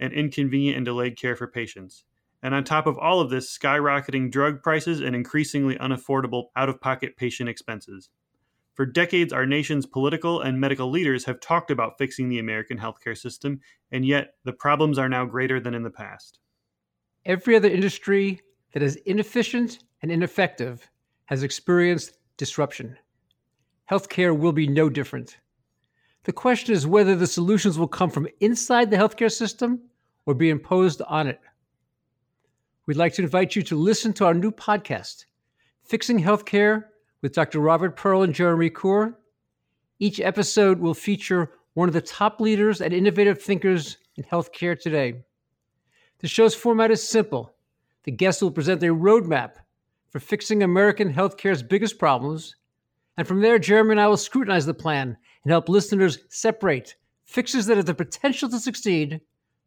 and inconvenient and delayed care for patients. And on top of all of this, skyrocketing drug prices and increasingly unaffordable out of pocket patient expenses. For decades, our nation's political and medical leaders have talked about fixing the American healthcare system, and yet the problems are now greater than in the past. Every other industry that is inefficient and ineffective has experienced disruption. Healthcare will be no different. The question is whether the solutions will come from inside the healthcare system or be imposed on it. We'd like to invite you to listen to our new podcast, Fixing Healthcare with Dr. Robert Pearl and Jeremy Corr. Each episode will feature one of the top leaders and innovative thinkers in healthcare today. The show's format is simple. The guests will present a roadmap for fixing American healthcare's biggest problems. And from there, Jeremy and I will scrutinize the plan and help listeners separate fixes that have the potential to succeed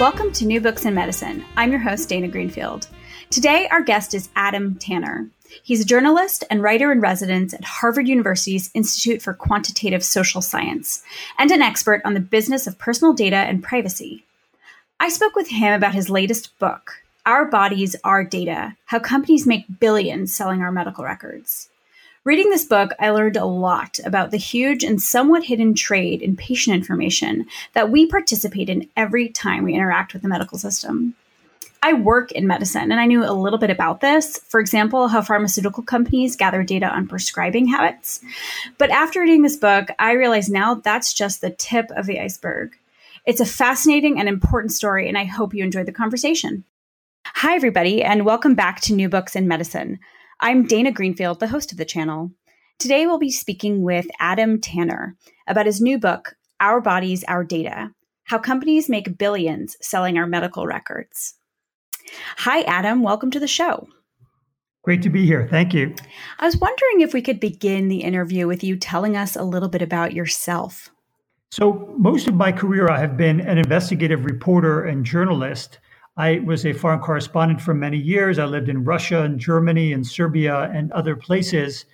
Welcome to New Books in Medicine. I'm your host, Dana Greenfield. Today, our guest is Adam Tanner. He's a journalist and writer in residence at Harvard University's Institute for Quantitative Social Science and an expert on the business of personal data and privacy. I spoke with him about his latest book, Our Bodies, Our Data How Companies Make Billions Selling Our Medical Records. Reading this book, I learned a lot about the huge and somewhat hidden trade in patient information that we participate in every time we interact with the medical system. I work in medicine and I knew a little bit about this. For example, how pharmaceutical companies gather data on prescribing habits. But after reading this book, I realize now that's just the tip of the iceberg. It's a fascinating and important story, and I hope you enjoyed the conversation. Hi, everybody, and welcome back to New Books in Medicine. I'm Dana Greenfield, the host of the channel. Today we'll be speaking with Adam Tanner about his new book, Our Bodies, Our Data How Companies Make Billions Selling Our Medical Records. Hi, Adam. Welcome to the show. Great to be here. Thank you. I was wondering if we could begin the interview with you telling us a little bit about yourself. So, most of my career, I have been an investigative reporter and journalist. I was a foreign correspondent for many years. I lived in Russia and Germany and Serbia and other places.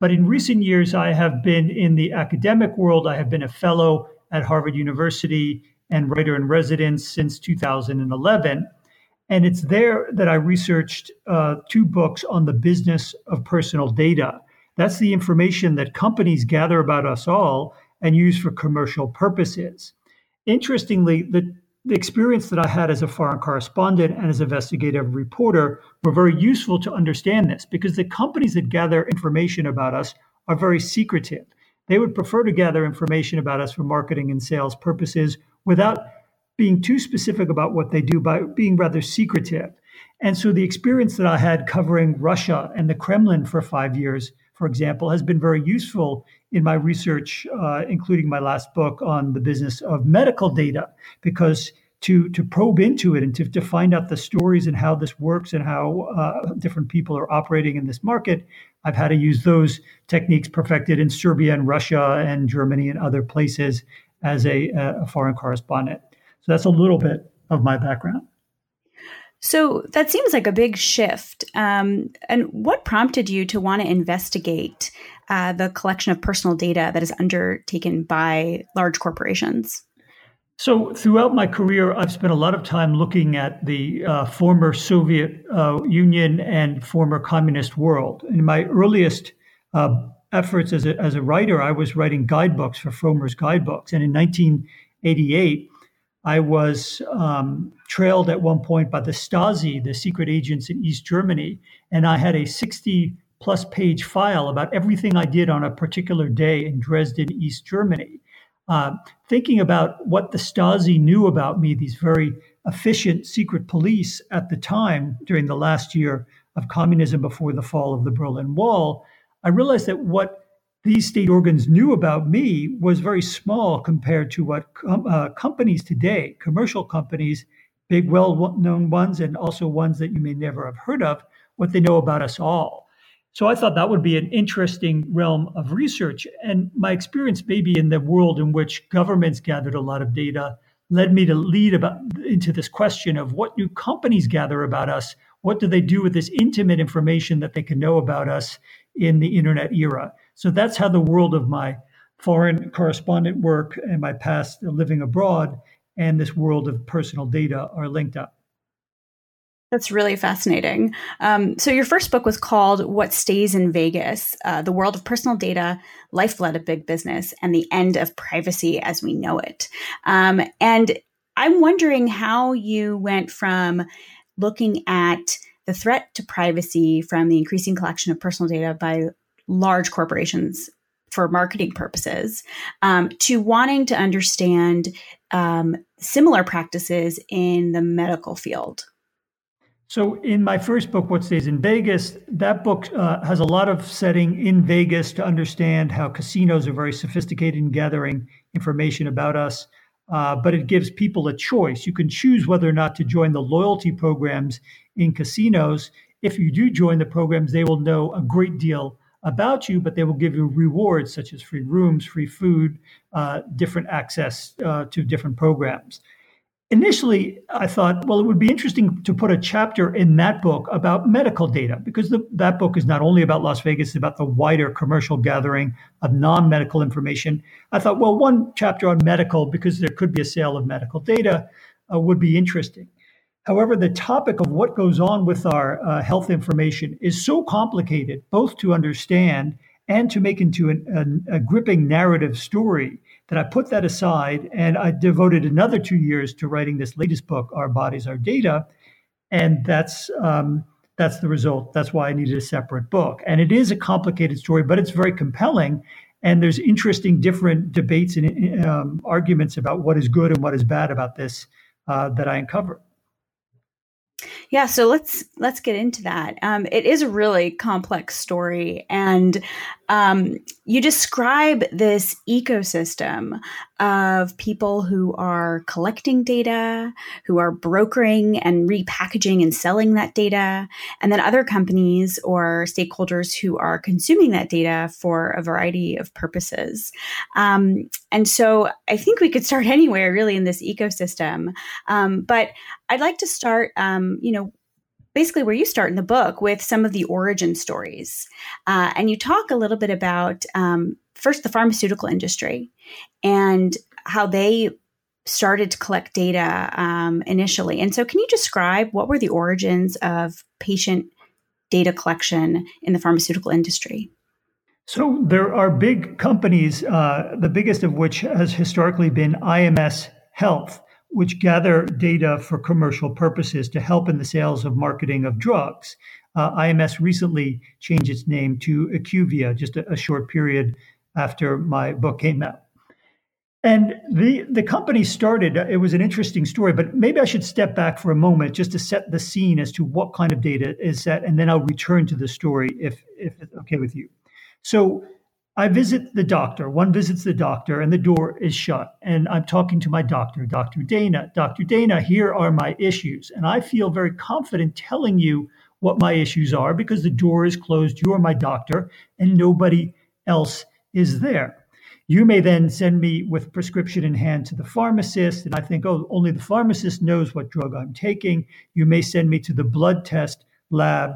But in recent years, I have been in the academic world. I have been a fellow at Harvard University and writer in residence since 2011. And it's there that I researched uh, two books on the business of personal data. That's the information that companies gather about us all and use for commercial purposes. Interestingly, the the experience that I had as a foreign correspondent and as investigative reporter were very useful to understand this because the companies that gather information about us are very secretive. They would prefer to gather information about us for marketing and sales purposes without being too specific about what they do by being rather secretive. And so the experience that I had covering Russia and the Kremlin for five years, for example, has been very useful in my research, uh, including my last book on the business of medical data, because to to probe into it and to, to find out the stories and how this works and how uh, different people are operating in this market, I've had to use those techniques perfected in Serbia and Russia and Germany and other places as a, a foreign correspondent. So that's a little bit of my background. So that seems like a big shift. Um, and what prompted you to want to investigate uh, the collection of personal data that is undertaken by large corporations? So, throughout my career, I've spent a lot of time looking at the uh, former Soviet uh, Union and former communist world. In my earliest uh, efforts as a, as a writer, I was writing guidebooks for Frommer's guidebooks. And in 1988, I was um, trailed at one point by the Stasi, the secret agents in East Germany, and I had a 60 plus page file about everything I did on a particular day in Dresden, East Germany. Uh, thinking about what the Stasi knew about me, these very efficient secret police at the time during the last year of communism before the fall of the Berlin Wall, I realized that what these state organs knew about me was very small compared to what com- uh, companies today, commercial companies, big, well known ones, and also ones that you may never have heard of, what they know about us all. So I thought that would be an interesting realm of research. And my experience, maybe in the world in which governments gathered a lot of data, led me to lead about into this question of what do companies gather about us? What do they do with this intimate information that they can know about us in the internet era? So that's how the world of my foreign correspondent work and my past living abroad and this world of personal data are linked up. That's really fascinating. Um, so, your first book was called What Stays in Vegas uh, The World of Personal Data, Lifeblood of Big Business, and the End of Privacy as We Know It. Um, and I'm wondering how you went from looking at the threat to privacy from the increasing collection of personal data by large corporations for marketing purposes um, to wanting to understand um, similar practices in the medical field. So, in my first book, What Stays in Vegas, that book uh, has a lot of setting in Vegas to understand how casinos are very sophisticated in gathering information about us. Uh, but it gives people a choice. You can choose whether or not to join the loyalty programs in casinos. If you do join the programs, they will know a great deal about you, but they will give you rewards such as free rooms, free food, uh, different access uh, to different programs. Initially, I thought, well, it would be interesting to put a chapter in that book about medical data because the, that book is not only about Las Vegas, it's about the wider commercial gathering of non medical information. I thought, well, one chapter on medical, because there could be a sale of medical data, uh, would be interesting. However, the topic of what goes on with our uh, health information is so complicated, both to understand and to make into an, an, a gripping narrative story, that I put that aside and I devoted another two years to writing this latest book, Our Bodies, Our Data. And that's um, that's the result. That's why I needed a separate book. And it is a complicated story, but it's very compelling. And there's interesting, different debates and um, arguments about what is good and what is bad about this uh, that I uncover. Yeah, so let's let's get into that. Um, it is a really complex story, and um, you describe this ecosystem of people who are collecting data, who are brokering and repackaging and selling that data, and then other companies or stakeholders who are consuming that data for a variety of purposes. Um, and so I think we could start anywhere really in this ecosystem. Um, but I'd like to start, um, you know, basically where you start in the book with some of the origin stories. Uh, and you talk a little bit about um, first the pharmaceutical industry and how they started to collect data um, initially. And so, can you describe what were the origins of patient data collection in the pharmaceutical industry? So, there are big companies, uh, the biggest of which has historically been IMS Health which gather data for commercial purposes to help in the sales of marketing of drugs. Uh, IMS recently changed its name to IQVIA just a, a, short period after my book came out. And the, the company started, it was an interesting story, but maybe I should step back for a moment just to set the scene as to what kind of data is set, and then I'll return to the story if, if it's okay with you. So I visit the doctor. One visits the doctor, and the door is shut. And I'm talking to my doctor, Dr. Dana. Dr. Dana, here are my issues. And I feel very confident telling you what my issues are because the door is closed. You are my doctor, and nobody else is there. You may then send me with prescription in hand to the pharmacist, and I think, oh, only the pharmacist knows what drug I'm taking. You may send me to the blood test lab,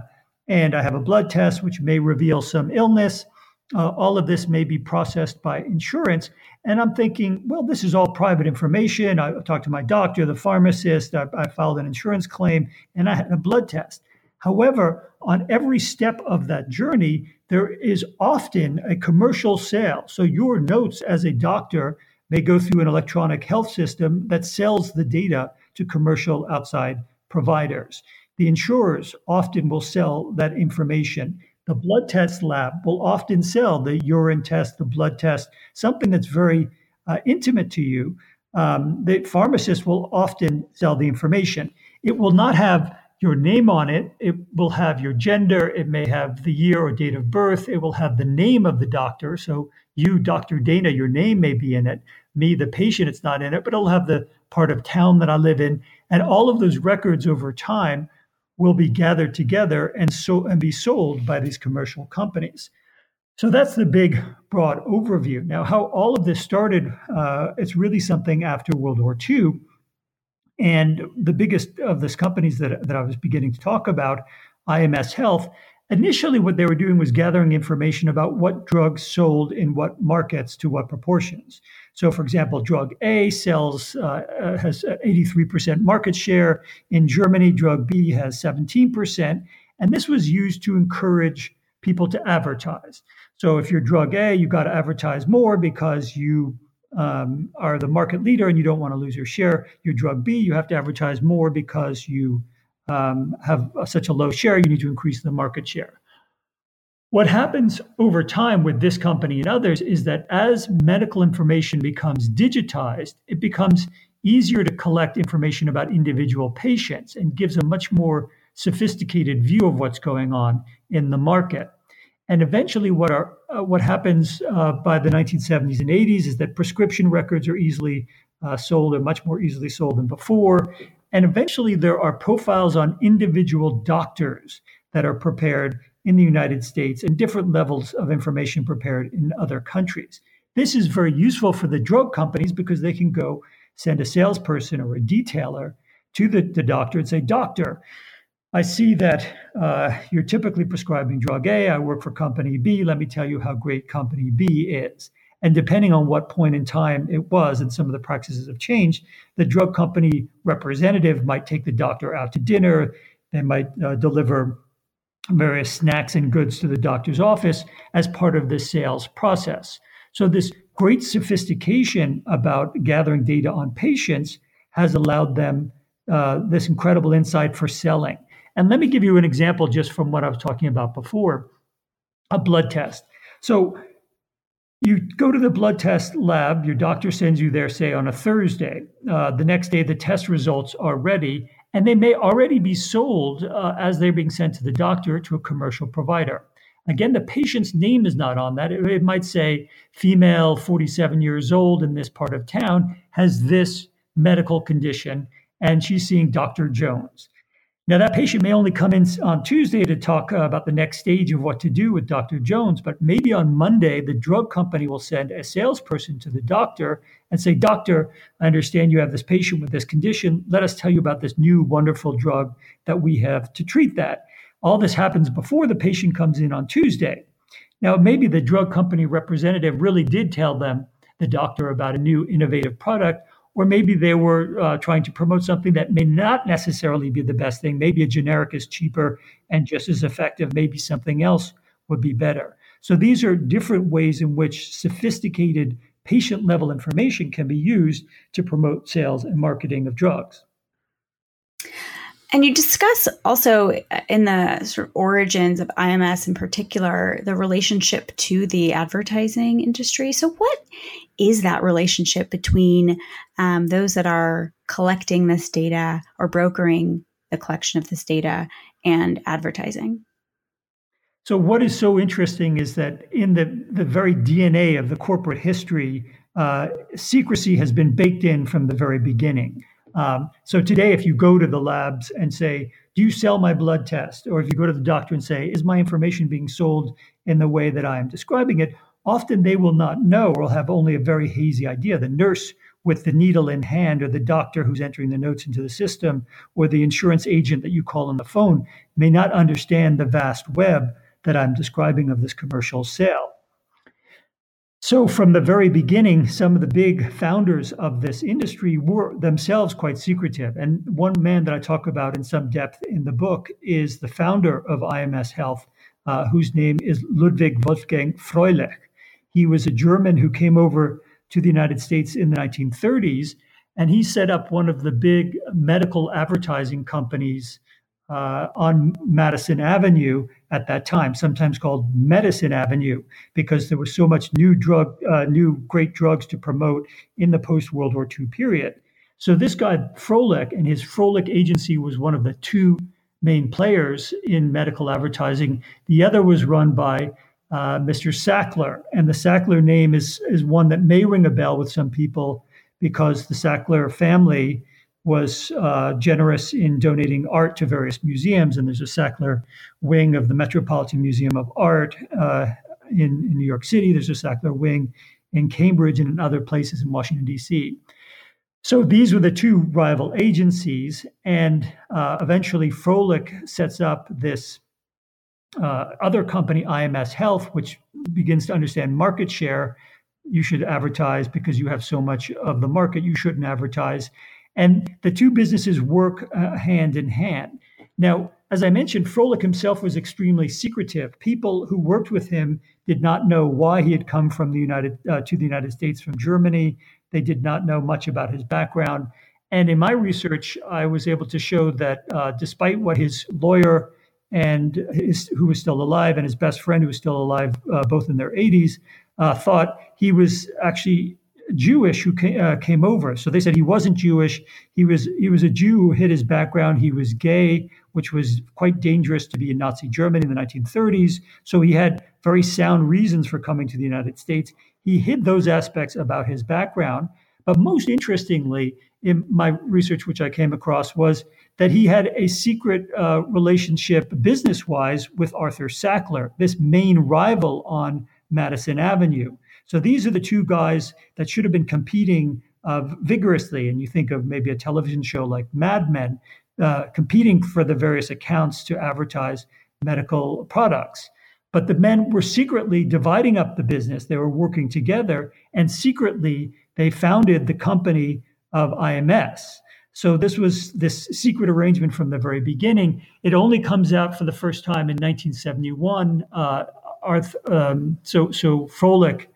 and I have a blood test which may reveal some illness. Uh, all of this may be processed by insurance. And I'm thinking, well, this is all private information. I talked to my doctor, the pharmacist, I, I filed an insurance claim, and I had a blood test. However, on every step of that journey, there is often a commercial sale. So your notes as a doctor may go through an electronic health system that sells the data to commercial outside providers. The insurers often will sell that information. The blood test lab will often sell the urine test, the blood test, something that's very uh, intimate to you. Um, the pharmacist will often sell the information. It will not have your name on it. It will have your gender. It may have the year or date of birth. It will have the name of the doctor. So, you, Dr. Dana, your name may be in it. Me, the patient, it's not in it, but it'll have the part of town that I live in. And all of those records over time will be gathered together and so and be sold by these commercial companies. So that's the big, broad overview. Now, how all of this started, uh, it's really something after World War II and the biggest of these companies that, that I was beginning to talk about, IMS Health, initially what they were doing was gathering information about what drugs sold in what markets to what proportions. So, for example, drug A sells uh, uh has 83% market share in Germany. Drug B has 17%, and this was used to encourage people to advertise. So, if you're drug A, you've got to advertise more because you um, are the market leader and you don't want to lose your share. You're drug B, you have to advertise more because you um, have such a low share. You need to increase the market share. What happens over time with this company and others is that as medical information becomes digitized, it becomes easier to collect information about individual patients and gives a much more sophisticated view of what's going on in the market. And eventually, what are uh, what happens uh, by the 1970s and 80s is that prescription records are easily uh, sold, or much more easily sold than before. And eventually, there are profiles on individual doctors that are prepared in the United States and different levels of information prepared in other countries. This is very useful for the drug companies because they can go send a salesperson or a detailer to the, the doctor and say, Doctor, I see that uh, you're typically prescribing drug A. I work for company B. Let me tell you how great company B is. And depending on what point in time it was, and some of the practices have changed, the drug company representative might take the doctor out to dinner. They might uh, deliver various snacks and goods to the doctor's office as part of the sales process. So, this great sophistication about gathering data on patients has allowed them uh, this incredible insight for selling. And let me give you an example just from what I was talking about before a blood test. So you go to the blood test lab, your doctor sends you there, say, on a Thursday. Uh, the next day, the test results are ready, and they may already be sold uh, as they're being sent to the doctor to a commercial provider. Again, the patient's name is not on that. It, it might say female, 47 years old in this part of town, has this medical condition, and she's seeing Dr. Jones. Now, that patient may only come in on Tuesday to talk uh, about the next stage of what to do with Dr. Jones, but maybe on Monday, the drug company will send a salesperson to the doctor and say, Doctor, I understand you have this patient with this condition. Let us tell you about this new wonderful drug that we have to treat that. All this happens before the patient comes in on Tuesday. Now, maybe the drug company representative really did tell them, the doctor, about a new innovative product or maybe they were uh, trying to promote something that may not necessarily be the best thing. Maybe a generic is cheaper and just as effective. Maybe something else would be better. So these are different ways in which sophisticated patient level information can be used to promote sales and marketing of drugs. And you discuss also uh, in the sort of origins of IMS in particular the relationship to the advertising industry. So, what is that relationship between um, those that are collecting this data or brokering the collection of this data and advertising? So, what is so interesting is that in the, the very DNA of the corporate history, uh, secrecy has been baked in from the very beginning. Um, so today, if you go to the labs and say, "Do you sell my blood test?" or if you go to the doctor and say, "Is my information being sold in the way that I am describing it?" often they will not know or will have only a very hazy idea. The nurse with the needle in hand, or the doctor who's entering the notes into the system, or the insurance agent that you call on the phone may not understand the vast web that I'm describing of this commercial sale. So, from the very beginning, some of the big founders of this industry were themselves quite secretive. And one man that I talk about in some depth in the book is the founder of IMS Health, uh, whose name is Ludwig Wolfgang Fröhlich. He was a German who came over to the United States in the 1930s, and he set up one of the big medical advertising companies uh, on Madison Avenue at that time, sometimes called Medicine Avenue, because there was so much new drug, uh, new great drugs to promote in the post World War II period. So this guy Fröhlich and his Fröhlich agency was one of the two main players in medical advertising. The other was run by uh, Mr. Sackler, and the Sackler name is is one that may ring a bell with some people because the Sackler family was uh, generous in donating art to various museums. And there's a Sackler wing of the Metropolitan Museum of Art uh, in, in, New York City. There's a Sackler wing in Cambridge and in other places in Washington, D.C. So these were the two rival agencies. And uh, eventually, Fröhlich sets up this uh, other company, IMS Health, which begins to understand market share. You should advertise because you have so much of the market. You shouldn't advertise and the two businesses work uh, hand in hand. Now, as I mentioned, Fröhlich himself was extremely secretive. People who worked with him did not know why he had come from the United uh, to the United States from Germany. They did not know much about his background. And in my research, I was able to show that uh, despite what his lawyer and his, who was still alive and his best friend who was still alive, uh, both in their 80s, uh, thought he was actually Jewish who came, uh, came over. So they said he wasn't Jewish. He was he was a Jew who hid his background. He was gay, which was quite dangerous to be in Nazi Germany in the 1930s. So he had very sound reasons for coming to the United States. He hid those aspects about his background. But most interestingly, in my research, which I came across, was that he had a secret uh, relationship business wise with Arthur Sackler, this main rival on Madison Avenue. So these are the two guys that should have been competing uh, vigorously. And you think of maybe a television show like Mad Men uh, competing for the various accounts to advertise medical products. But the men were secretly dividing up the business. They were working together, and secretly they founded the company of IMS. So this was this secret arrangement from the very beginning. It only comes out for the first time in 1971. Uh, Arth, um, so so Fröhlich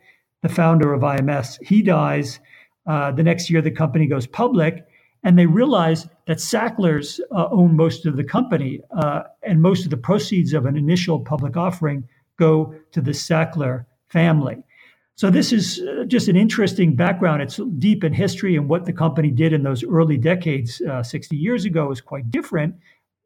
the founder of IMS, he dies. Uh, the next year, the company goes public, and they realize that Sacklers uh, own most of the company, uh, and most of the proceeds of an initial public offering go to the Sackler family. So this is uh, just an interesting background. It's deep in history, and what the company did in those early decades, uh, 60 years ago, is quite different.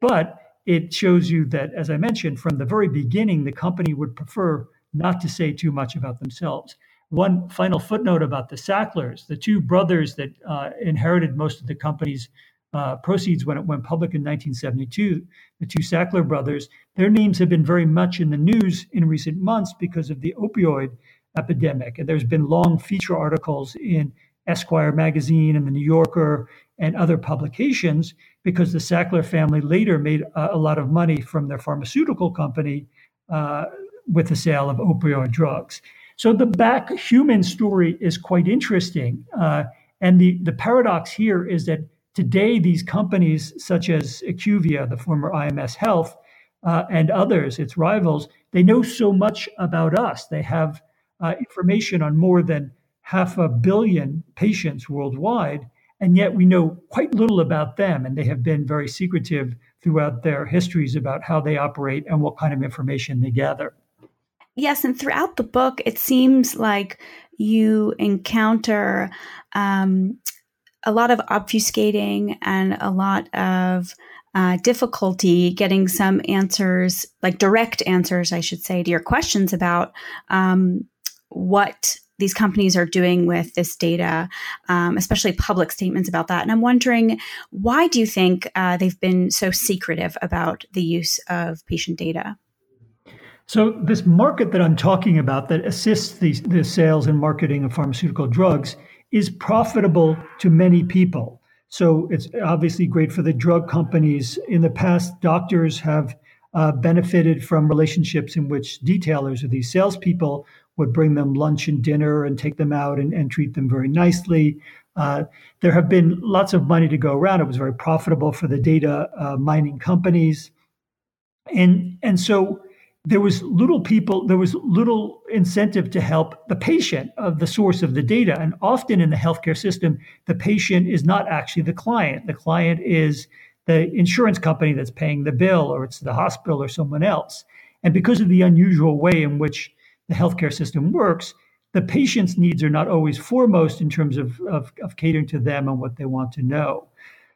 But it shows you that, as I mentioned, from the very beginning, the company would prefer not to say too much about themselves. One final footnote about the Sacklers, the two brothers that uh, inherited most of the company's uh, proceeds when it went public in 1972, the two Sackler brothers, their names have been very much in the news in recent months because of the opioid epidemic. And there's been long feature articles in Esquire magazine and the New Yorker and other publications because the Sackler family later made a, a lot of money from their pharmaceutical company uh, with the sale of opioid drugs. So the back human story is quite interesting. Uh, and the, the paradox here is that today these companies such as IQVIA, the former IMS Health, uh, and others, its rivals, they know so much about us. They have uh, information on more than half a billion patients worldwide, and yet we know quite little about them. And they have been very secretive throughout their histories about how they operate and what kind of information they gather. Yes, and throughout the book, it seems like you encounter um, a lot of obfuscating and a lot of uh, difficulty getting some answers, like direct answers, I should say, to your questions about um, what these companies are doing with this data, um, especially public statements about that. And I'm wondering, why do you think uh, they've been so secretive about the use of patient data? So, this market that I'm talking about that assists the, the sales and marketing of pharmaceutical drugs is profitable to many people. So, it's obviously great for the drug companies. In the past, doctors have uh, benefited from relationships in which detailers or these salespeople would bring them lunch and dinner and take them out and, and treat them very nicely. Uh, there have been lots of money to go around. It was very profitable for the data uh, mining companies, and and so there was little people. There was little incentive to help the patient of the source of the data. And often in the healthcare system, the patient is not actually the client. The client is the insurance company that's paying the bill, or it's the hospital or someone else. And because of the unusual way in which the healthcare system works, the patient's needs are not always foremost in terms of, of, of, catering to them and what they want to know.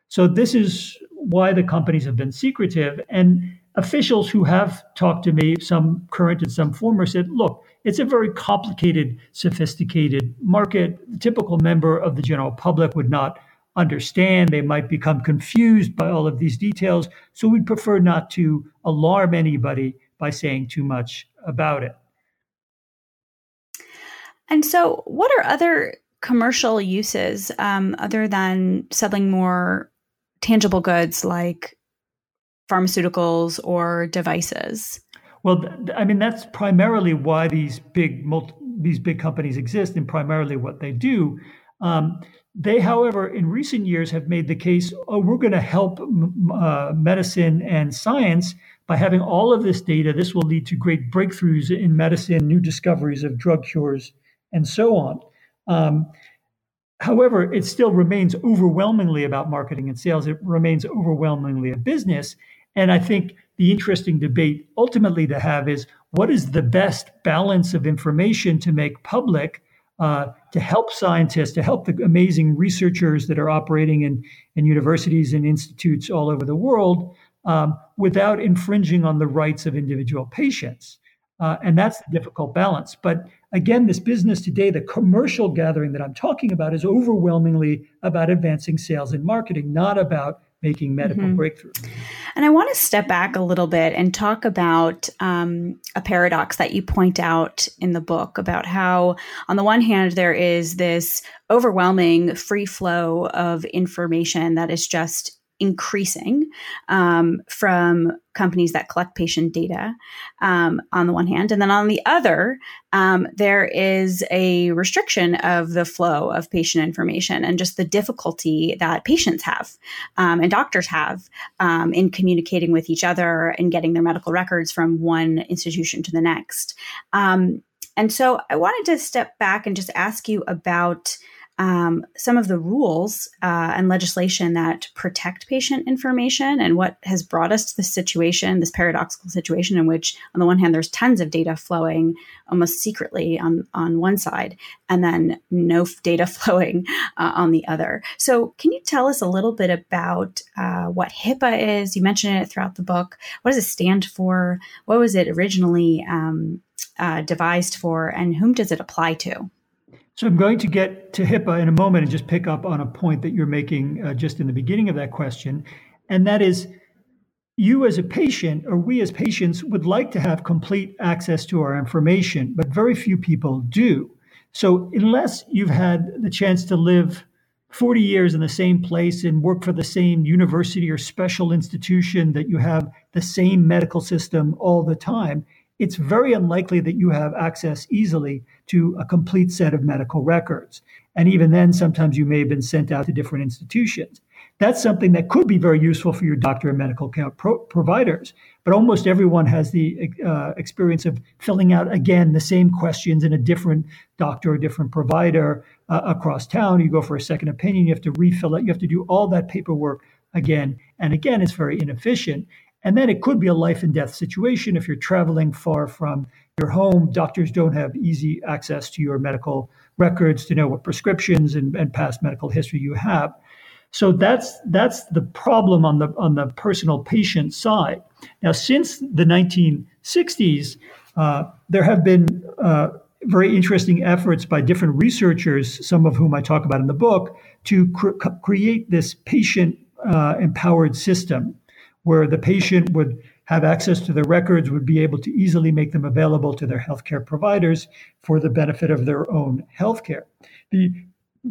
So, this is why the companies have been secretive. And officials who have talked to me, some current and some former, said, look, it's a very complicated, sophisticated market. The typical member of the general public would not understand. They might become confused by all of these details. So, we'd prefer not to alarm anybody by saying too much about it. And so, what are other commercial uses um, other than selling more tangible goods like pharmaceuticals or devices? Well, I mean that's primarily why these big multi, these big companies exist, and primarily what they do. Um, they, however, in recent years have made the case: oh, we're going to help uh, medicine and science by having all of this data. This will lead to great breakthroughs in medicine, new discoveries of drug cures, and so on. Um, however, it still remains overwhelmingly about marketing and sales. It remains overwhelmingly a business. And I think the interesting debate ultimately to have is what is the best balance of information to make public uh, to help scientists, to help the amazing researchers that are operating in, in universities and institutes all over the world um, without infringing on the rights of individual patients. Uh, and that's the difficult balance. But again, this business today, the commercial gathering that I'm talking about, is overwhelmingly about advancing sales and marketing, not about making medical mm-hmm. breakthroughs. And I want to step back a little bit and talk about um, a paradox that you point out in the book about how, on the one hand, there is this overwhelming free flow of information that is just increasing um, from companies that collect patient data um, on the one hand. And then on the other, um, there is a restriction of the flow of patient information and just the difficulty that patients have um, and doctors have um, in communicating with each other and getting their medical records from one institution to the next. Um, and so I wanted to step back and just ask you about um, some of the rules uh, and legislation that protect patient information and what has brought us to this situation, this paradoxical situation in which, on the one hand, there's tons of data flowing almost secretly on, on one side, and then no data flowing uh, on the other. So, can you tell us a little bit about uh, what HIPAA is? You mentioned it throughout the book. What does it stand for? What was it originally um, uh, devised for, and whom does it apply to? So I'm going to get to HIPAA in a moment and just pick up on a point that you're making uh, just in the beginning of that question. And that is, you as a patient, or we as patients, would like to have complete access to our information, but very few people do. So unless you've had the chance to live 40 years in the same place and work for the same university or special institution that you have the same medical system all the time, it's very unlikely that you have access easily to a complete set of medical records. And even then, sometimes you may have been sent out to different institutions. That's something that could be very useful for your doctor and medical care pro- providers. But almost everyone has the uh, experience of filling out again the same questions in a different doctor or different provider uh, across town. You go for a second opinion, you have to refill it, you have to do all that paperwork again and again. It's very inefficient. And then it could be a life and death situation if you're traveling far from your home. Doctors don't have easy access to your medical records to know what prescriptions and, and past medical history you have. So that's that's the problem on the on the personal patient side. Now, since the 1960s, uh, there have been uh, very interesting efforts by different researchers, some of whom I talk about in the book, to cr- create this patient uh, empowered system where the patient would have access to the records would be able to easily make them available to their healthcare providers for the benefit of their own healthcare. The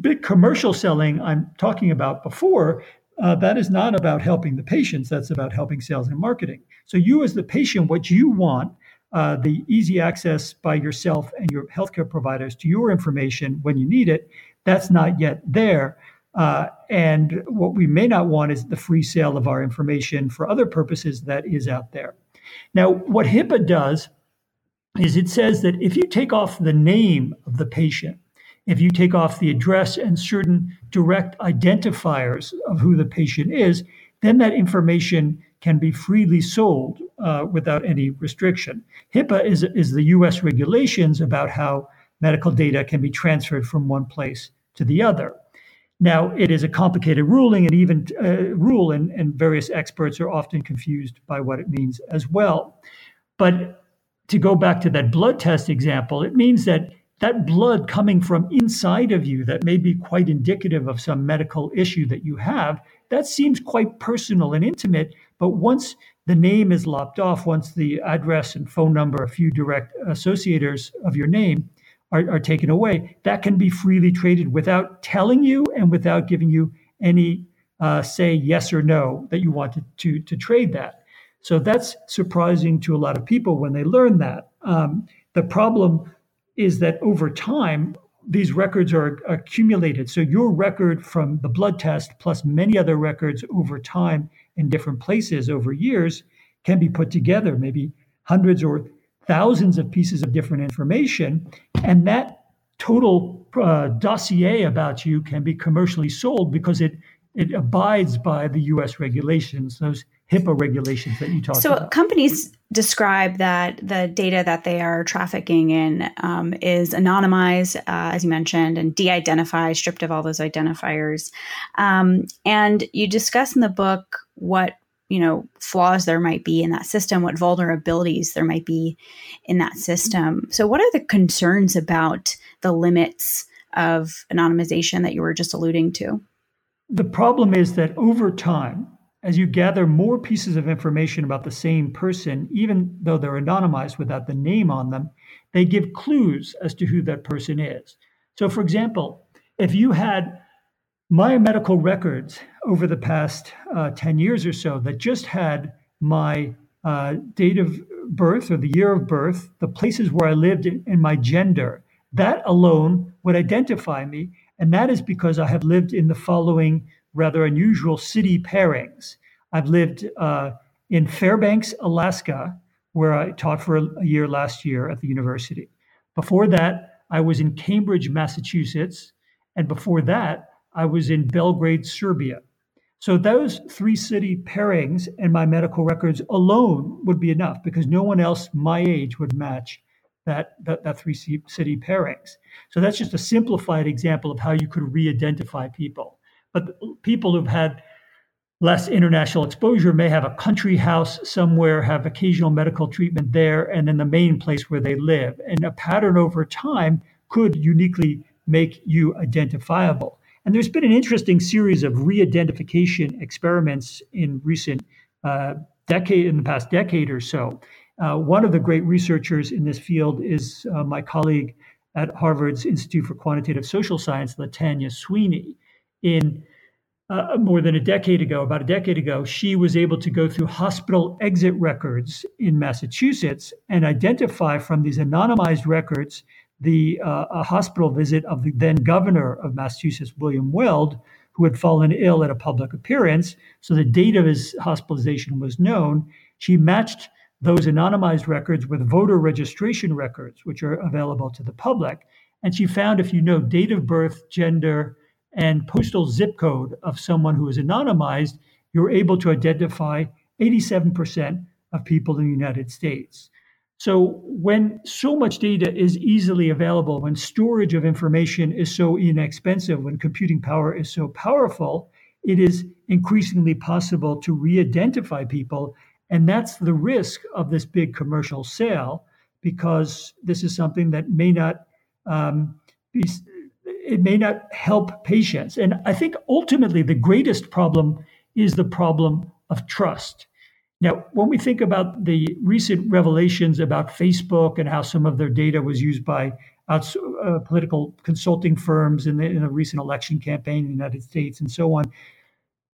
big commercial selling I'm talking about before, uh, that is not about helping the patients, that's about helping sales and marketing. So, you as the patient, what you want uh, the easy access by yourself and your healthcare providers to your information when you need it, that's not yet there. Uh, and what we may not want is the free sale of our information for other purposes that is out there. Now, what HIPAA does is it says that if you take off the name of the patient, if you take off the address and certain direct identifiers of who the patient is, then that information can be freely sold uh, without any restriction. HIPAA is, is the US regulations about how medical data can be transferred from one place to the other. Now, it is a complicated ruling, and even uh, rule, and, and various experts are often confused by what it means as well. But to go back to that blood test example, it means that that blood coming from inside of you that may be quite indicative of some medical issue that you have, that seems quite personal and intimate. But once the name is lopped off, once the address and phone number, a few direct associators of your name are, are taken away, that can be freely traded without telling you and without giving you any uh, say yes or no that you wanted to, to trade that. So that's surprising to a lot of people when they learn that. Um, the problem is that over time, these records are accumulated. So your record from the blood test plus many other records over time in different places over years can be put together, maybe hundreds or thousands of pieces of different information. And that total uh, dossier about you can be commercially sold because it, it abides by the US regulations, those HIPAA regulations that you talked so about. So companies describe that the data that they are trafficking in um, is anonymized, uh, as you mentioned, and de-identified, stripped of all those identifiers. Um, and you discuss in the book what you know flaws there might be in that system, what vulnerabilities there might be in that system. So, what are the concerns about the limits of anonymization that you were just alluding to? The problem is that over time, as you gather more pieces of information about the same person, even though they're anonymized without the name on them, they give clues as to who that person is. So, for example, if you had my medical records over the past uh, 10 years or so that just had my uh, date of birth or the year of birth, the places where I lived, and my gender, that alone would identify me. And that is because I have lived in the following rather unusual city pairings. I've lived uh, in Fairbanks, Alaska, where I taught for a, a year last year at the university. Before that, I was in Cambridge, Massachusetts. And before that, I was in Belgrade, Serbia. So those three city pairings and my medical records alone would be enough because no one else my age would match that, that, that three city pairings. So that's just a simplified example of how you could re-identify people. But people who've had less international exposure may have a country house somewhere, have occasional medical treatment there, and then the main place where they live. And a pattern over time could uniquely make you identifiable. And there's been an interesting series of re-identification experiments in recent uh, decade, in the past decade or so. Uh, one of the great researchers in this field is uh, my colleague at Harvard's Institute for Quantitative Social Science, Latanya Sweeney in uh, more than a decade ago, about a decade ago, she was able to go through hospital exit records in Massachusetts and identify from these anonymized records the uh, a hospital visit of the then governor of Massachusetts, William Weld, who had fallen ill at a public appearance. So the date of his hospitalization was known. She matched those anonymized records with voter registration records, which are available to the public. And she found if you know date of birth, gender, and postal zip code of someone who is anonymized, you're able to identify 87% of people in the United States. So, when so much data is easily available, when storage of information is so inexpensive, when computing power is so powerful, it is increasingly possible to re identify people. And that's the risk of this big commercial sale, because this is something that may not um, be it may not help patients. And I think ultimately the greatest problem is the problem of trust. Now, when we think about the recent revelations about Facebook and how some of their data was used by outs- uh, political consulting firms in the, in the recent election campaign in the United States and so on,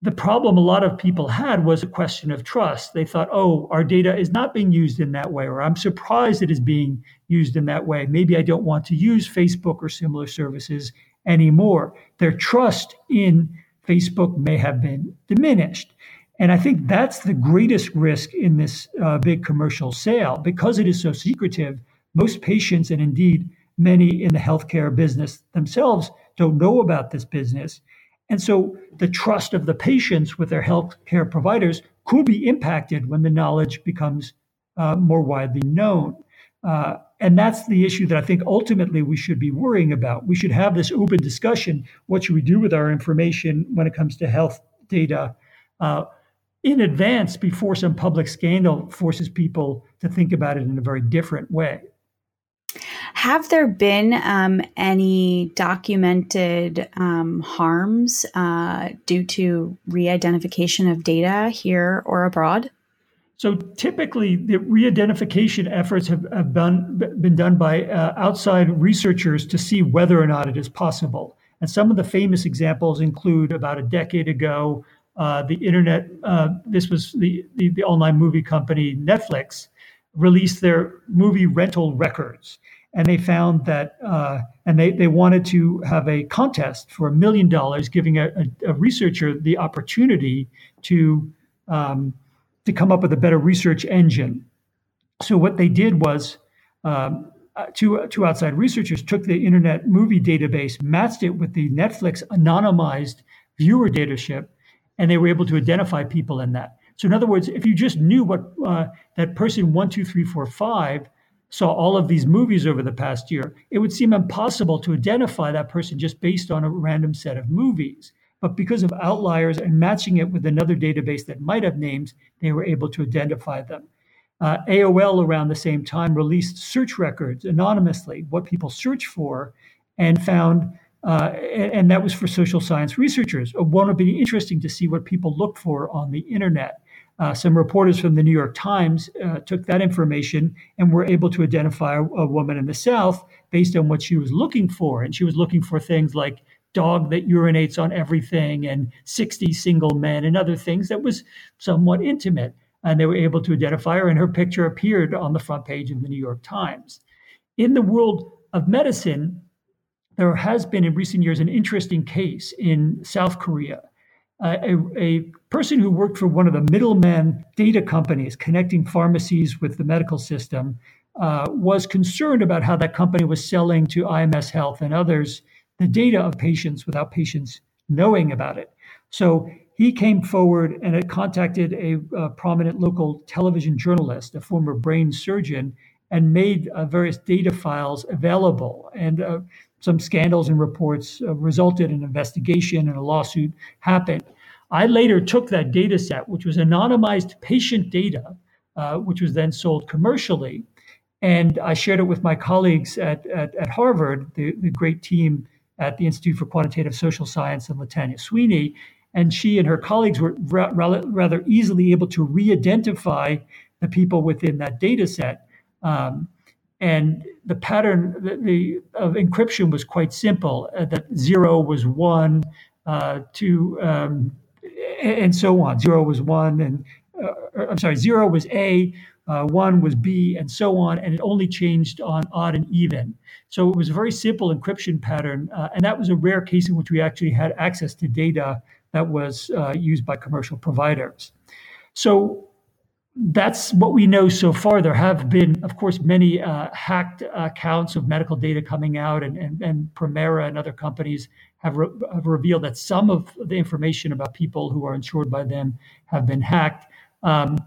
the problem a lot of people had was a question of trust. They thought, oh, our data is not being used in that way, or I'm surprised it is being used in that way. Maybe I don't want to use Facebook or similar services anymore. Their trust in Facebook may have been diminished. And I think that's the greatest risk in this uh, big commercial sale. Because it is so secretive, most patients, and indeed many in the healthcare business themselves, don't know about this business. And so the trust of the patients with their healthcare providers could be impacted when the knowledge becomes uh, more widely known. Uh, and that's the issue that I think ultimately we should be worrying about. We should have this open discussion. What should we do with our information when it comes to health data uh, in advance before some public scandal forces people to think about it in a very different way? Have there been um, any documented um, harms uh, due to re identification of data here or abroad? So typically, the re identification efforts have, have been, been done by uh, outside researchers to see whether or not it is possible. And some of the famous examples include about a decade ago, uh, the internet, uh, this was the, the, the online movie company Netflix, released their movie rental records. And they found that uh, and they, they wanted to have a contest for a million dollars giving a, a, a, researcher the opportunity to um, to come up with a better research engine. So what they did was um, uh, two, two outside researchers took the internet movie database matched it with the netflix anonymized viewer dataset and they were able to identify people in that so in other words if you just knew what uh, that person one two three four five saw all of these movies over the past year, it would seem impossible to identify that person just based on a random set of movies. But because of outliers and matching it with another database that might have names, they were able to identify them. Uh, AOL around the same time released search records anonymously, what people search for, and found, uh, and that was for social science researchers. It would be interesting to see what people look for on the internet. Uh, some reporters from the New York Times uh, took that information and were able to identify a, a, woman in the South based on what she was looking for. And she was looking for things like dog that urinates on everything and 60 single men and other things that was somewhat intimate. And they were able to identify her, and her picture appeared on the front page of the New York Times. In the world of medicine, there has been in recent years an interesting case in South Korea a, a, person who worked for one of the middleman data companies connecting pharmacies with the medical system uh, was concerned about how that company was selling to IMS Health and others the data of patients without patients knowing about it. So he came forward and had contacted a, a prominent local television journalist, a former brain surgeon, and made uh, various data files available. And uh, some scandals and reports uh, resulted in an investigation and a lawsuit happened. I later took that data set, which was anonymized patient data, uh, which was then sold commercially, and I shared it with my colleagues at, at, at Harvard, the, the great team at the Institute for Quantitative Social Science and Latanya Sweeney. And she and her colleagues were ra- rather easily able to re identify the people within that data set. Um, and the pattern the, the, of encryption was quite simple uh, that zero was one, uh, two, um, and so on. Zero was one, and uh, I'm sorry, zero was A, uh, one was B, and so on. And it only changed on odd and even. So it was a very simple encryption pattern. Uh, and that was a rare case in which we actually had access to data that was uh, used by commercial providers. So that's what we know so far. There have been, of course, many uh, hacked accounts of medical data coming out, and, and, and Premera and other companies have, re- have, revealed that some of the information about people who are insured by them have been hacked. Um,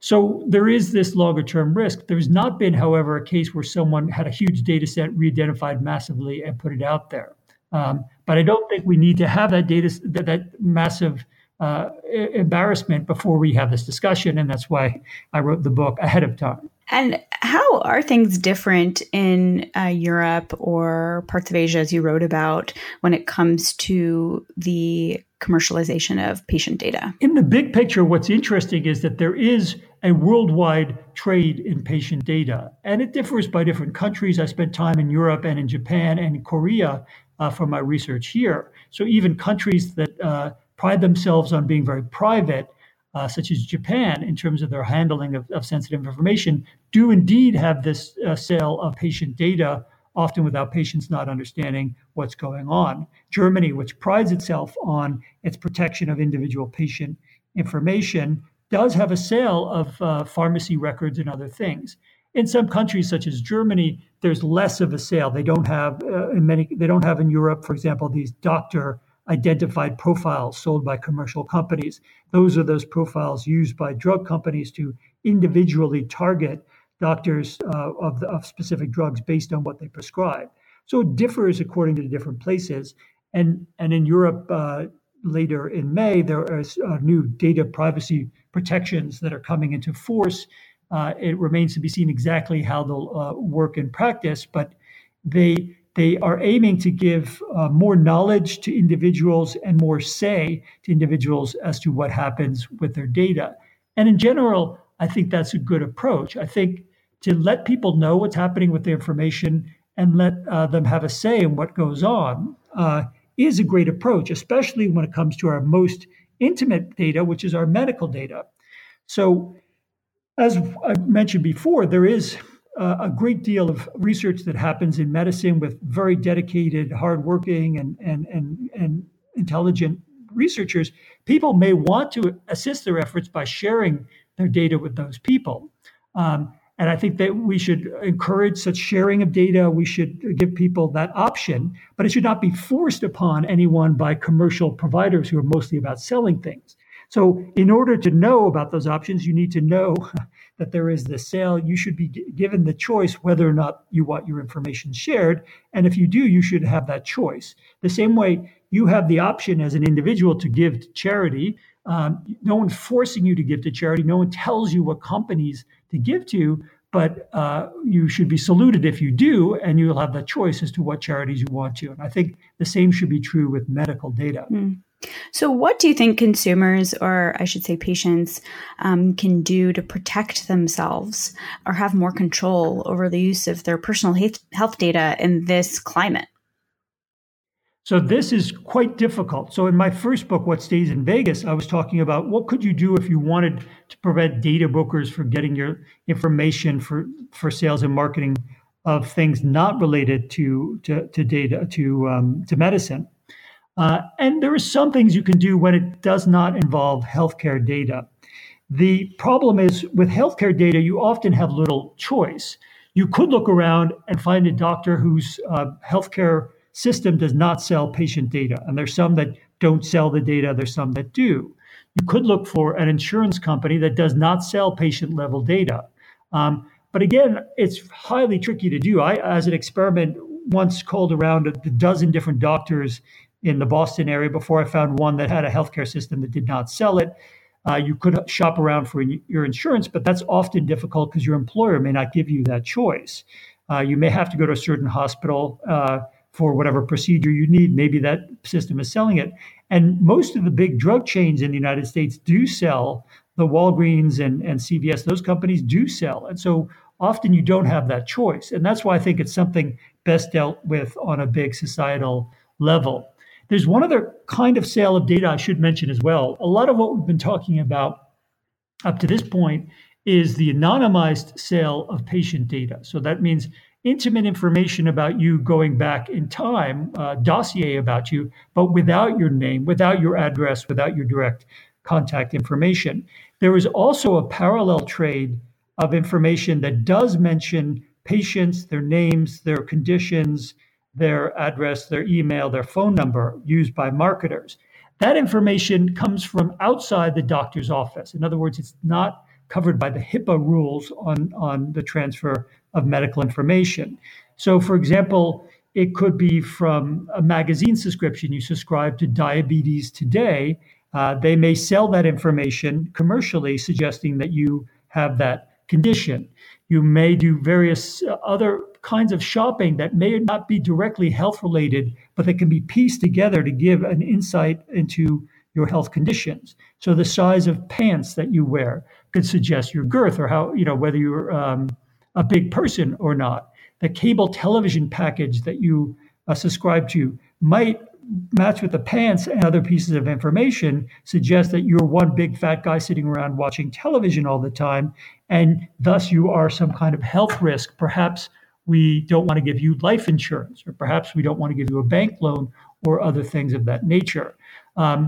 so there is this longer term risk. There's not been, however, a case where someone had a huge data set re-identified massively and put it out there. Um, but I don't think we need to have that data, that, that massive uh, embarrassment before we have this discussion. And that's why I wrote the book ahead of time. And how are things different in uh, Europe or parts of Asia, as you wrote about, when it comes to the commercialization of patient data? In the big picture, what's interesting is that there is a worldwide trade in patient data, and it differs by different countries. I spent time in Europe and in Japan and Korea uh, for my research here. So even countries that uh, pride themselves on being very private uh, such as Japan, in terms of their handling of, of sensitive information, do indeed have this uh, sale of patient data, often without patients not understanding what's going on. Germany, which prides itself on its protection of individual patient information, does have a sale of uh, pharmacy records and other things. In some countries, such as Germany, there's less of a sale. They don't have uh, in many. They don't have in Europe, for example, these doctor identified profiles sold by commercial companies. Those are those profiles used by drug companies to individually target doctors uh, of, the, of specific drugs based on what they prescribe. So it differs according to the different places. And, and in Europe, uh, later in May, there are uh, new data privacy protections that are coming into force. Uh, it remains to be seen exactly how they'll uh, work in practice, but they they are aiming to give uh, more knowledge to individuals and more say to individuals as to what happens with their data. And in general, I think that's a good approach. I think to let people know what's happening with their information and let uh, them have a say in what goes on uh, is a great approach, especially when it comes to our most intimate data, which is our medical data. So, as I mentioned before, there is a great deal of research that happens in medicine with very dedicated, hardworking, and and and and intelligent researchers. People may want to assist their efforts by sharing their data with those people. Um, and I think that we should encourage such sharing of data. We should give people that option, but it should not be forced upon anyone by commercial providers who are mostly about selling things. So, in order to know about those options, you need to know that there is the sale. You should be given the choice whether or not you want your information shared. And if you do, you should have that choice. The same way you have the option as an individual to give to charity. Um, no one's forcing you to give to charity. No one tells you what companies to give to, but uh, you should be saluted if you do, and you'll have the choice as to what charities you want to. And I think the same should be true with medical data. Mm. So, what do you think consumers, or I should say patients, um, can do to protect themselves or have more control over the use of their personal health data in this climate? So, this is quite difficult. So, in my first book, What Stays in Vegas, I was talking about what could you do if you wanted to prevent data brokers from getting your information for, for sales and marketing of things not related to, to, to data, to, um, to medicine. Uh, and there are some things you can do when it does not involve healthcare data. The problem is with healthcare data, you often have little choice. You could look around and find a doctor whose uh, healthcare system does not sell patient data. And there's some that don't sell the data, there's some that do. You could look for an insurance company that does not sell patient level data. Um, but again, it's highly tricky to do. I, as an experiment, once called around a dozen different doctors in the Boston area before I found one that had a healthcare system that did not sell it. Uh, you could shop around for your insurance, but that's often difficult because your employer may not give you that choice. Uh, you may have to go to a certain hospital uh, for whatever procedure you need. Maybe that system is selling it. And most of the big drug chains in the United States do sell the Walgreens and, and CVS, those companies do sell. And so often you don't have that choice. And that's why I think it's something best dealt with on a big societal level. There's one other kind of sale of data I should mention as well. A lot of what we've been talking about up to this point is the anonymized sale of patient data. So that means intimate information about you going back in time, uh, dossier about you, but without your name, without your address, without your direct contact information. There is also a parallel trade of information that does mention patients, their names, their conditions, their address, their email, their phone number used by marketers. That information comes from outside the doctor's office. In other words, it's not covered by the HIPAA rules on, on the transfer of medical information. So, for example, it could be from a magazine subscription. You subscribe to Diabetes Today, uh, they may sell that information commercially, suggesting that you have that condition. You may do various uh, other kinds of shopping that may not be directly health related, but that can be pieced together to give an insight into your health conditions. So the size of pants that you wear could suggest your girth or how, you know, whether you're um, a big person or not. The cable television package that you uh, subscribe to might match with the pants and other pieces of information suggest that you're one big fat guy sitting around watching television all the time and thus you are some kind of health risk perhaps we don't want to give you life insurance or perhaps we don't want to give you a bank loan or other things of that nature. Um,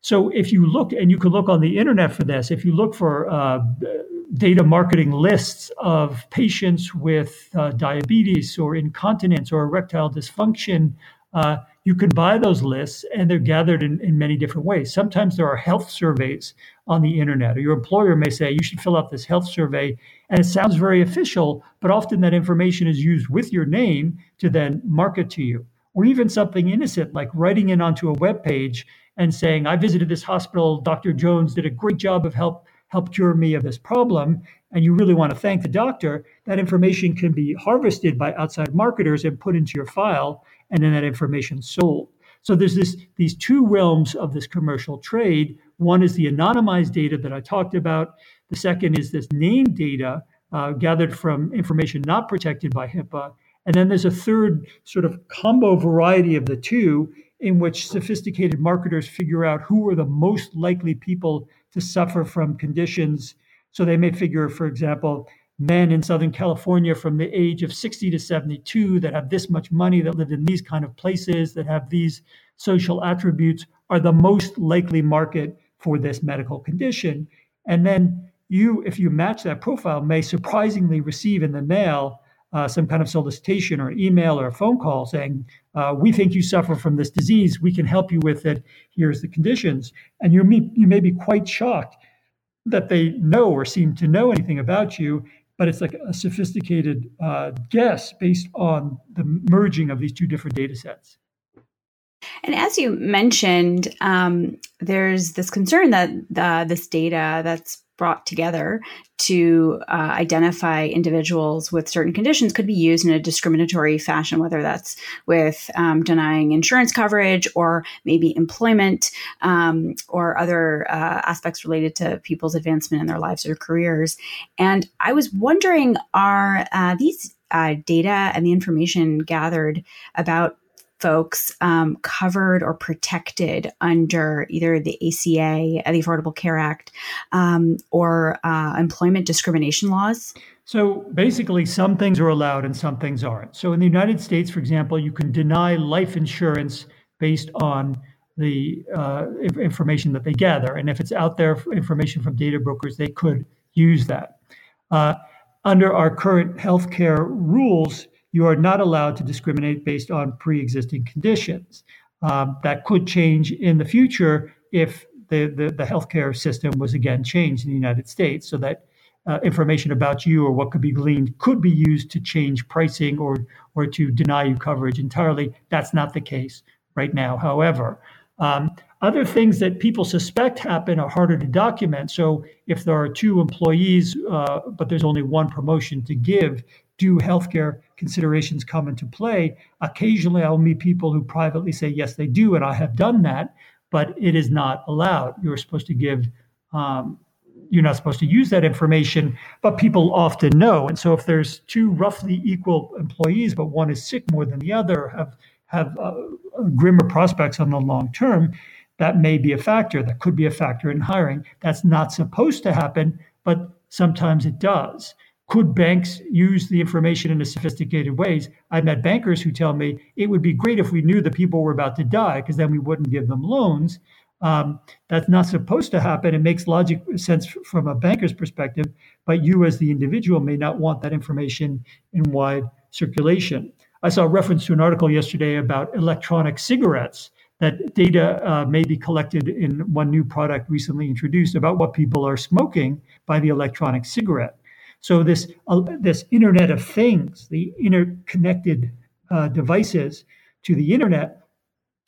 so if you look and you can look on the internet for this if you look for uh, data marketing lists of patients with uh, diabetes or incontinence or erectile dysfunction uh, you can buy those lists and they're gathered in, in many different ways. Sometimes there are health surveys on the internet, or your employer may say you should fill out this health survey. And it sounds very official, but often that information is used with your name to then market to you. Or even something innocent like writing in onto a web page and saying, I visited this hospital, Dr. Jones did a great job of help help cure me of this problem and you really want to thank the doctor, that information can be harvested by outside marketers and put into your file and then that information sold. So there's this these two realms of this commercial trade. One is the anonymized data that I talked about. The second is this named data uh, gathered from information not protected by HIPAA. And then there's a third sort of combo variety of the two in which sophisticated marketers figure out who are the most likely people to suffer from conditions. So they may figure, for example, men in Southern California from the age of 60 to 72 that have this much money, that live in these kind of places, that have these social attributes are the most likely market for this medical condition. And then you, if you match that profile, may surprisingly receive in the mail uh, some kind of solicitation or email or a phone call saying, uh, "We think you suffer from this disease. We can help you with it. Here's the conditions." And you may, you may be quite shocked that they know or seem to know anything about you, but it's like a sophisticated uh, guess based on the merging of these two different data sets. And as you mentioned, um, there's this concern that the, this data that's brought together to uh, identify individuals with certain conditions could be used in a discriminatory fashion, whether that's with um, denying insurance coverage or maybe employment um, or other uh, aspects related to people's advancement in their lives or careers. And I was wondering are uh, these uh, data and the information gathered about folks um, covered or protected under either the ACA, uh, the Affordable Care Act, um, or uh, employment discrimination laws? So basically, some things are allowed and some things aren't. So in the United States, for example, you can deny life insurance based on the uh, information that they gather. And if it's out there, information from data brokers, they could use that. Uh, under our current healthcare rules, you are not allowed to discriminate based on pre existing conditions. Um, that could change in the future if the, the, the, healthcare system was again changed in the United States so that uh, information about you or what could be gleaned could be used to change pricing or, or to deny you coverage entirely. That's not the case right now, however. Um, other things that people suspect happen are harder to document. So, if there are two employees, uh, but there's only one promotion to give, do healthcare considerations come into play? Occasionally, I will meet people who privately say, yes, they do, and I have done that, but it is not allowed. You're supposed to give, um, you're not supposed to use that information, but people often know. And so, if there's two roughly equal employees, but one is sick more than the other, have have uh, grimmer prospects on the long term, that may be a factor. That could be a factor in hiring. That's not supposed to happen, but sometimes it does. Could banks use the information in a sophisticated ways? I've met bankers who tell me it would be great if we knew the people were about to die because then we wouldn't give them loans. Um, that's not supposed to happen. It makes logic sense from a banker's perspective, but you as the individual may not want that information in wide circulation. I saw a reference to an article yesterday about electronic cigarettes that data uh, may be collected in one new product recently introduced about what people are smoking by the electronic cigarette. So this uh, this Internet of Things, the interconnected uh, devices to the internet,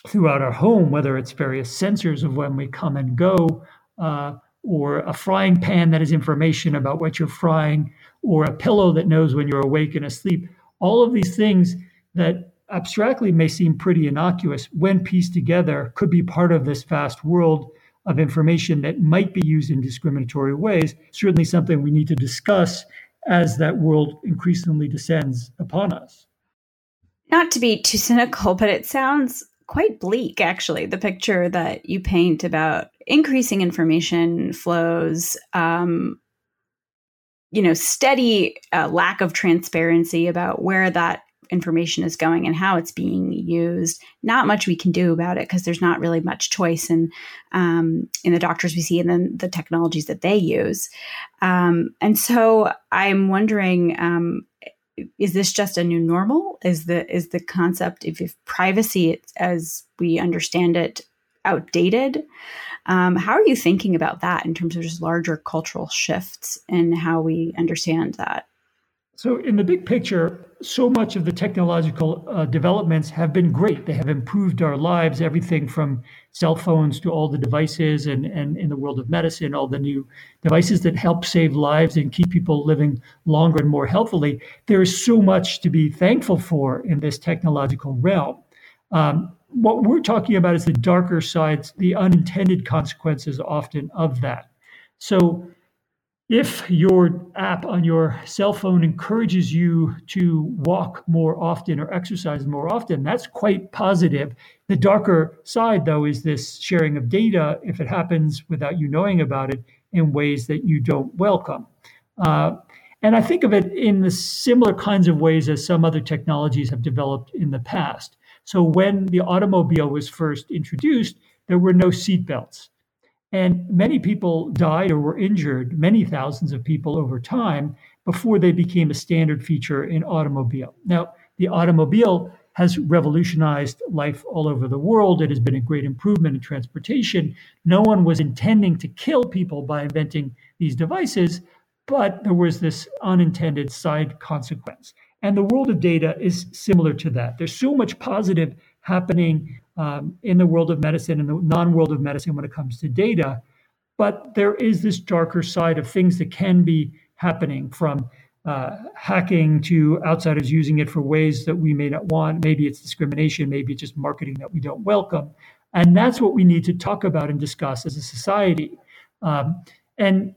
throughout our home, whether it's various sensors of when we come and go, uh, or a frying pan that has information about what you're frying, or a pillow that knows when you're awake and asleep. All of these things that abstractly may seem pretty innocuous when pieced together could be part of this vast world of information that might be used in discriminatory ways. Certainly something we need to discuss as that world increasingly descends upon us. Not to be too cynical, but it sounds quite bleak, actually, the picture that you paint about increasing information flows, um, you know, steady uh, lack of transparency about where that information is going and how it's being used. Not much we can do about it because there's not really much choice in um, in the doctors we see and then the technologies that they use. Um, and so I'm wondering um, is this just a new normal? Is the is the concept of if privacy as we understand it outdated? Um, how are you thinking about that in terms of just larger cultural shifts and how we understand that? So, in the big picture, so much of the technological uh, developments have been great. They have improved our lives, everything from cell phones to all the devices, and, and in the world of medicine, all the new devices that help save lives and keep people living longer and more healthily. There is so much to be thankful for in this technological realm. Um, what we're talking about is the darker sides, the unintended consequences often of that. So, if your app on your cell phone encourages you to walk more often or exercise more often, that's quite positive. The darker side, though, is this sharing of data if it happens without you knowing about it in ways that you don't welcome. Uh, and I think of it in the similar kinds of ways as some other technologies have developed in the past. So when the automobile was first introduced, there were no seatbelts. And many people died or were injured, many thousands of people over time, before they became a standard feature in automobile. Now, the automobile has revolutionized life all over the world. It has been a great improvement in transportation. No one was intending to kill people by inventing these devices, but there was this unintended side consequence. And the world of data is similar to that. There's so much positive happening um, in the world of medicine and the non world of medicine when it comes to data. But there is this darker side of things that can be happening from uh, hacking to outsiders using it for ways that we may not want. Maybe it's discrimination, maybe it's just marketing that we don't welcome. And that's what we need to talk about and discuss as a society. Um, and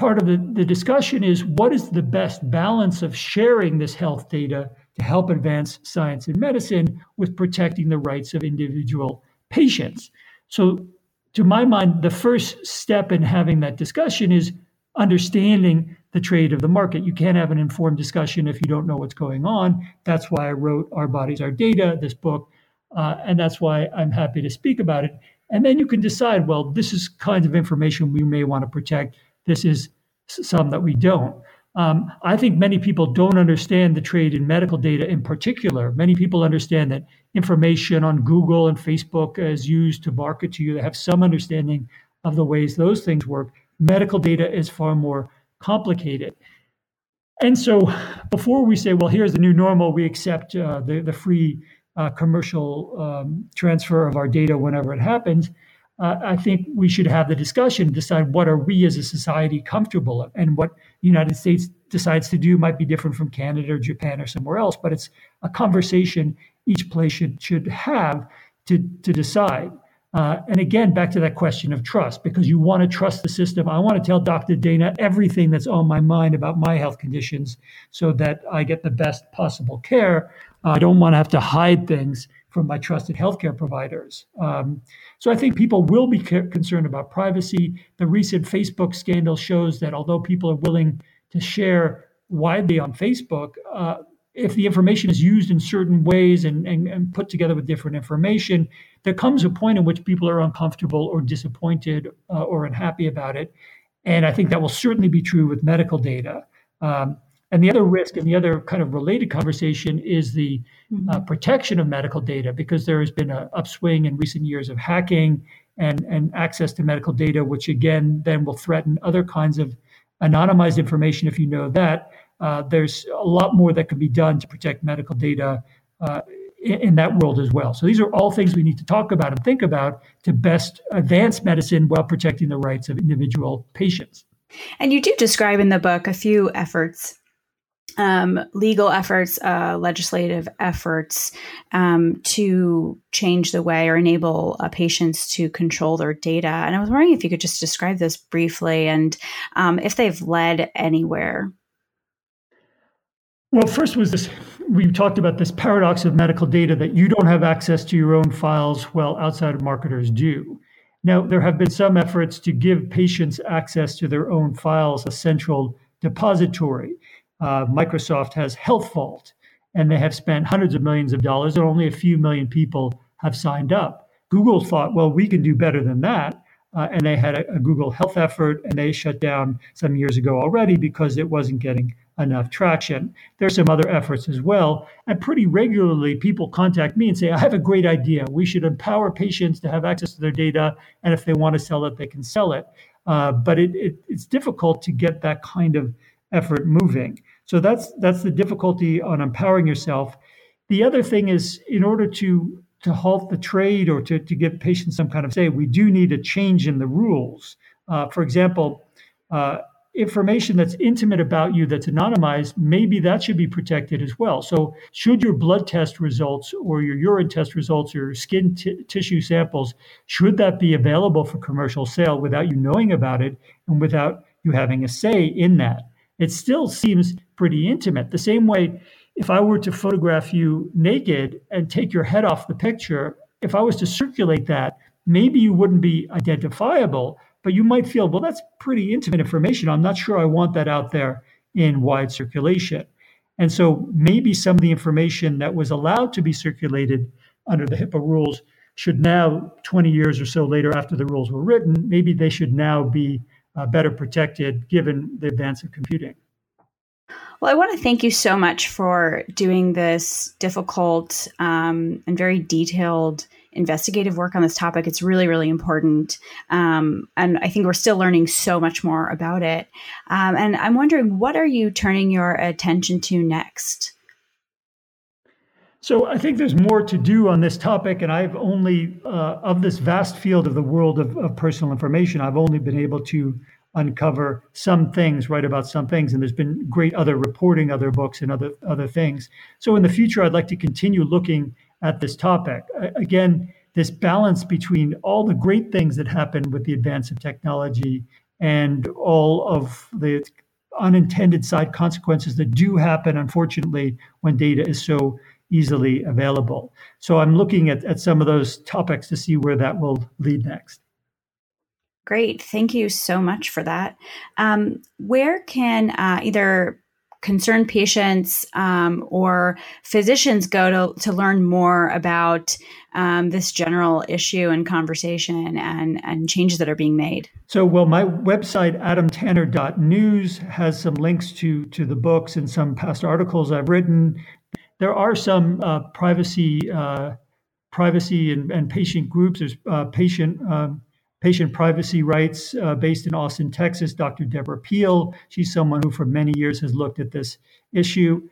part of the, the discussion is what is the best balance of sharing this health data to help advance science and medicine with protecting the rights of individual patients. So, to my mind, the first step in having that discussion is understanding the trade of the market. You can't have an informed discussion if you don't know what's going on. That's why I wrote Our Bodies, Our Data, this book. Uh, and that's why I'm happy to speak about it. And then you can decide well, this is kinds of information we may want to protect. This is some that we don't. Um, I think many people don't understand the trade in medical data in particular. Many people understand that information on Google and Facebook is used to market to you. They have some understanding of the ways those things work. Medical data is far more complicated. And so, before we say, well, here's the new normal, we accept uh, the, the free uh, commercial um, transfer of our data whenever it happens, uh, I think we should have the discussion, decide what are we as a society comfortable of, and what the United States decides to do might be different from Canada or Japan or somewhere else. But it's a conversation each place should should have to to decide. Uh, and again, back to that question of trust, because you want to trust the system. I want to tell Dr. Dana everything that's on my mind about my health conditions so that I get the best possible care. I don't want to have to hide things from my trusted healthcare providers. Um, so I think people will be concerned about privacy. The recent Facebook scandal shows that although people are willing to share widely on Facebook, uh, if the information is used in certain ways and, and, and, put together with different information, there comes a point in which people are uncomfortable or disappointed uh, or unhappy about it. And I think that will certainly be true with medical data. Um, and the other risk and the other kind of related conversation is the uh, mm-hmm. protection of medical data, because there has been an upswing in recent years of hacking and, and access to medical data, which again then will threaten other kinds of anonymized information if you know that. Uh, there's a lot more that can be done to protect medical data uh, in, in that world as well. So these are all things we need to talk about and think about to best advance medicine while protecting the rights of individual patients. And you do describe in the book a few efforts um, legal efforts, uh, legislative efforts um, to change the way or enable uh, patients to control their data. And I was wondering if you could just describe this briefly and um, if they've led anywhere. Well, first was this we talked about this paradox of medical data that you don't have access to your own files while outside marketers do. Now, there have been some efforts to give patients access to their own files, a central depository. Uh, Microsoft has HealthVault, and they have spent hundreds of millions of dollars, and only a few million people have signed up. Google thought, well, we can do better than that. Uh, and they had a, a Google Health effort, and they shut down some years ago already because it wasn't getting enough traction. There's some other efforts as well. And pretty regularly, people contact me and say, I have a great idea. We should empower patients to have access to their data. And if they want to sell it, they can sell it. Uh, but it, it, it's difficult to get that kind of effort moving. So that's that's the difficulty on empowering yourself. The other thing is, in order to to halt the trade or to, to give patients some kind of say, we do need a change in the rules. Uh, for example, uh, information that's intimate about you that's anonymized, maybe that should be protected as well. So, should your blood test results or your urine test results or skin t- tissue samples, should that be available for commercial sale without you knowing about it and without you having a say in that? It still seems pretty intimate. The same way, if I were to photograph you naked and take your head off the picture, if I was to circulate that, maybe you wouldn't be identifiable but you might feel, well, that's pretty intimate information. I'm not sure I want that out there in wide circulation. And so maybe some of the information that was allowed to be circulated under the HIPAA rules should now, 20 years or so later after the rules were written, maybe they should now be uh, better protected given the advance of computing. Well, I want to thank you so much for doing this difficult um, and very detailed investigative work on this topic. It's really, really important. Um, and I think we're still learning so much more about it. Um, and I'm wondering, what are you turning your attention to next? So I think there's more to do on this topic, and I've only uh, of this vast field of the world of, of, personal information. I've only been able to uncover some things, write about some things, and there's been great other reporting, other books, and other other things. So in the future, I'd like to continue looking at this topic. Again, this balance between all the great things that happen with the advance of technology and all of the unintended side consequences that do happen, unfortunately, when data is so easily available. So I'm looking at, at some of those topics to see where that will lead next. Great. Thank you so much for that. Um, where can uh, either concerned patients um, or physicians go to, to learn more about um, this general issue and conversation and, and changes that are being made? So, well, my website, adamtanner.news, has some links to, to the books and some past articles I've written. There are some uh, privacy, uh, privacy and, and patient groups. There's uh, patient um, patient privacy rights uh, based in Austin, Texas, Dr. Deborah Peel. She's someone who, for many years, has looked at this issue.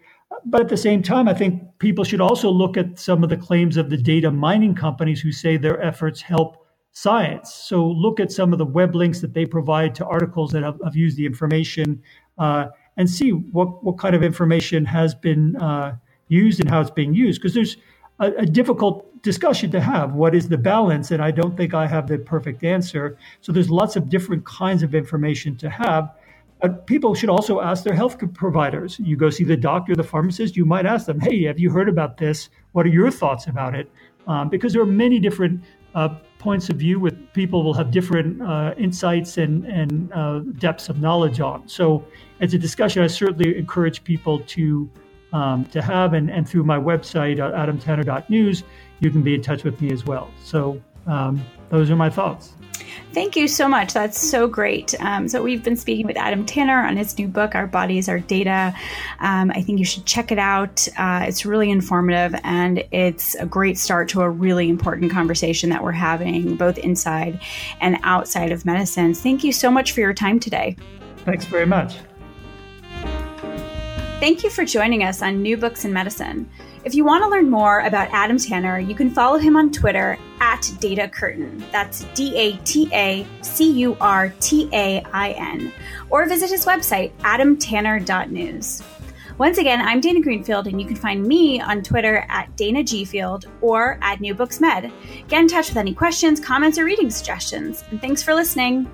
But at the same time, I think people should also look at some of the claims of the data mining companies who say their efforts help science. So look at some of the web links that they provide to articles that have, have used the information uh, and see what, what kind of information has been uh, used and how it's being used. Because there's a, a difficult discussion to have. What is the balance? And I don't think I have the perfect answer. So there's lots of different kinds of information to have. But people should also ask their health providers. You go see the doctor, the pharmacist, you might ask them, hey, have you heard about this? What are your thoughts about it? Um, because there are many different uh, points of view with people will have different uh, insights and, and uh, depths of knowledge on. So it's a discussion I certainly encourage people to um, to have. And, and through my website, uh, adamtanner.news, you can be in touch with me as well. So um, those are my thoughts. Thank you so much. That's so great. Um, so, we've been speaking with Adam Tanner on his new book, Our Bodies, Our Data. Um, I think you should check it out. Uh, it's really informative and it's a great start to a really important conversation that we're having both inside and outside of medicine. Thank you so much for your time today. Thanks very much. Thank you for joining us on New Books in Medicine. If you want to learn more about Adam Tanner, you can follow him on Twitter at Data Curtain. That's D A T A C U R T A I N. Or visit his website, adamtanner.news. Once again, I'm Dana Greenfield, and you can find me on Twitter at Dana G Field or at New Books Med. Get in touch with any questions, comments, or reading suggestions. And thanks for listening.